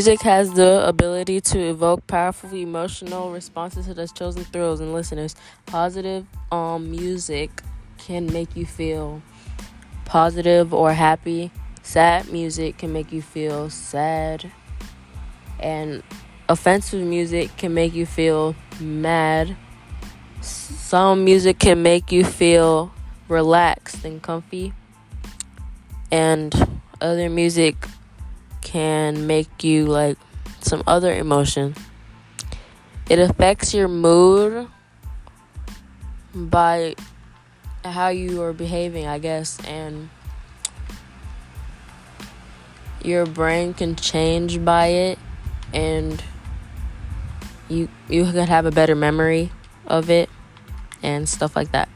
Music has the ability to evoke powerful emotional responses to those chosen thrills and listeners. Positive um music can make you feel positive or happy. Sad music can make you feel sad. And offensive music can make you feel mad. Some music can make you feel relaxed and comfy. And other music can make you like some other emotion. It affects your mood by how you are behaving, I guess, and your brain can change by it and you you can have a better memory of it and stuff like that.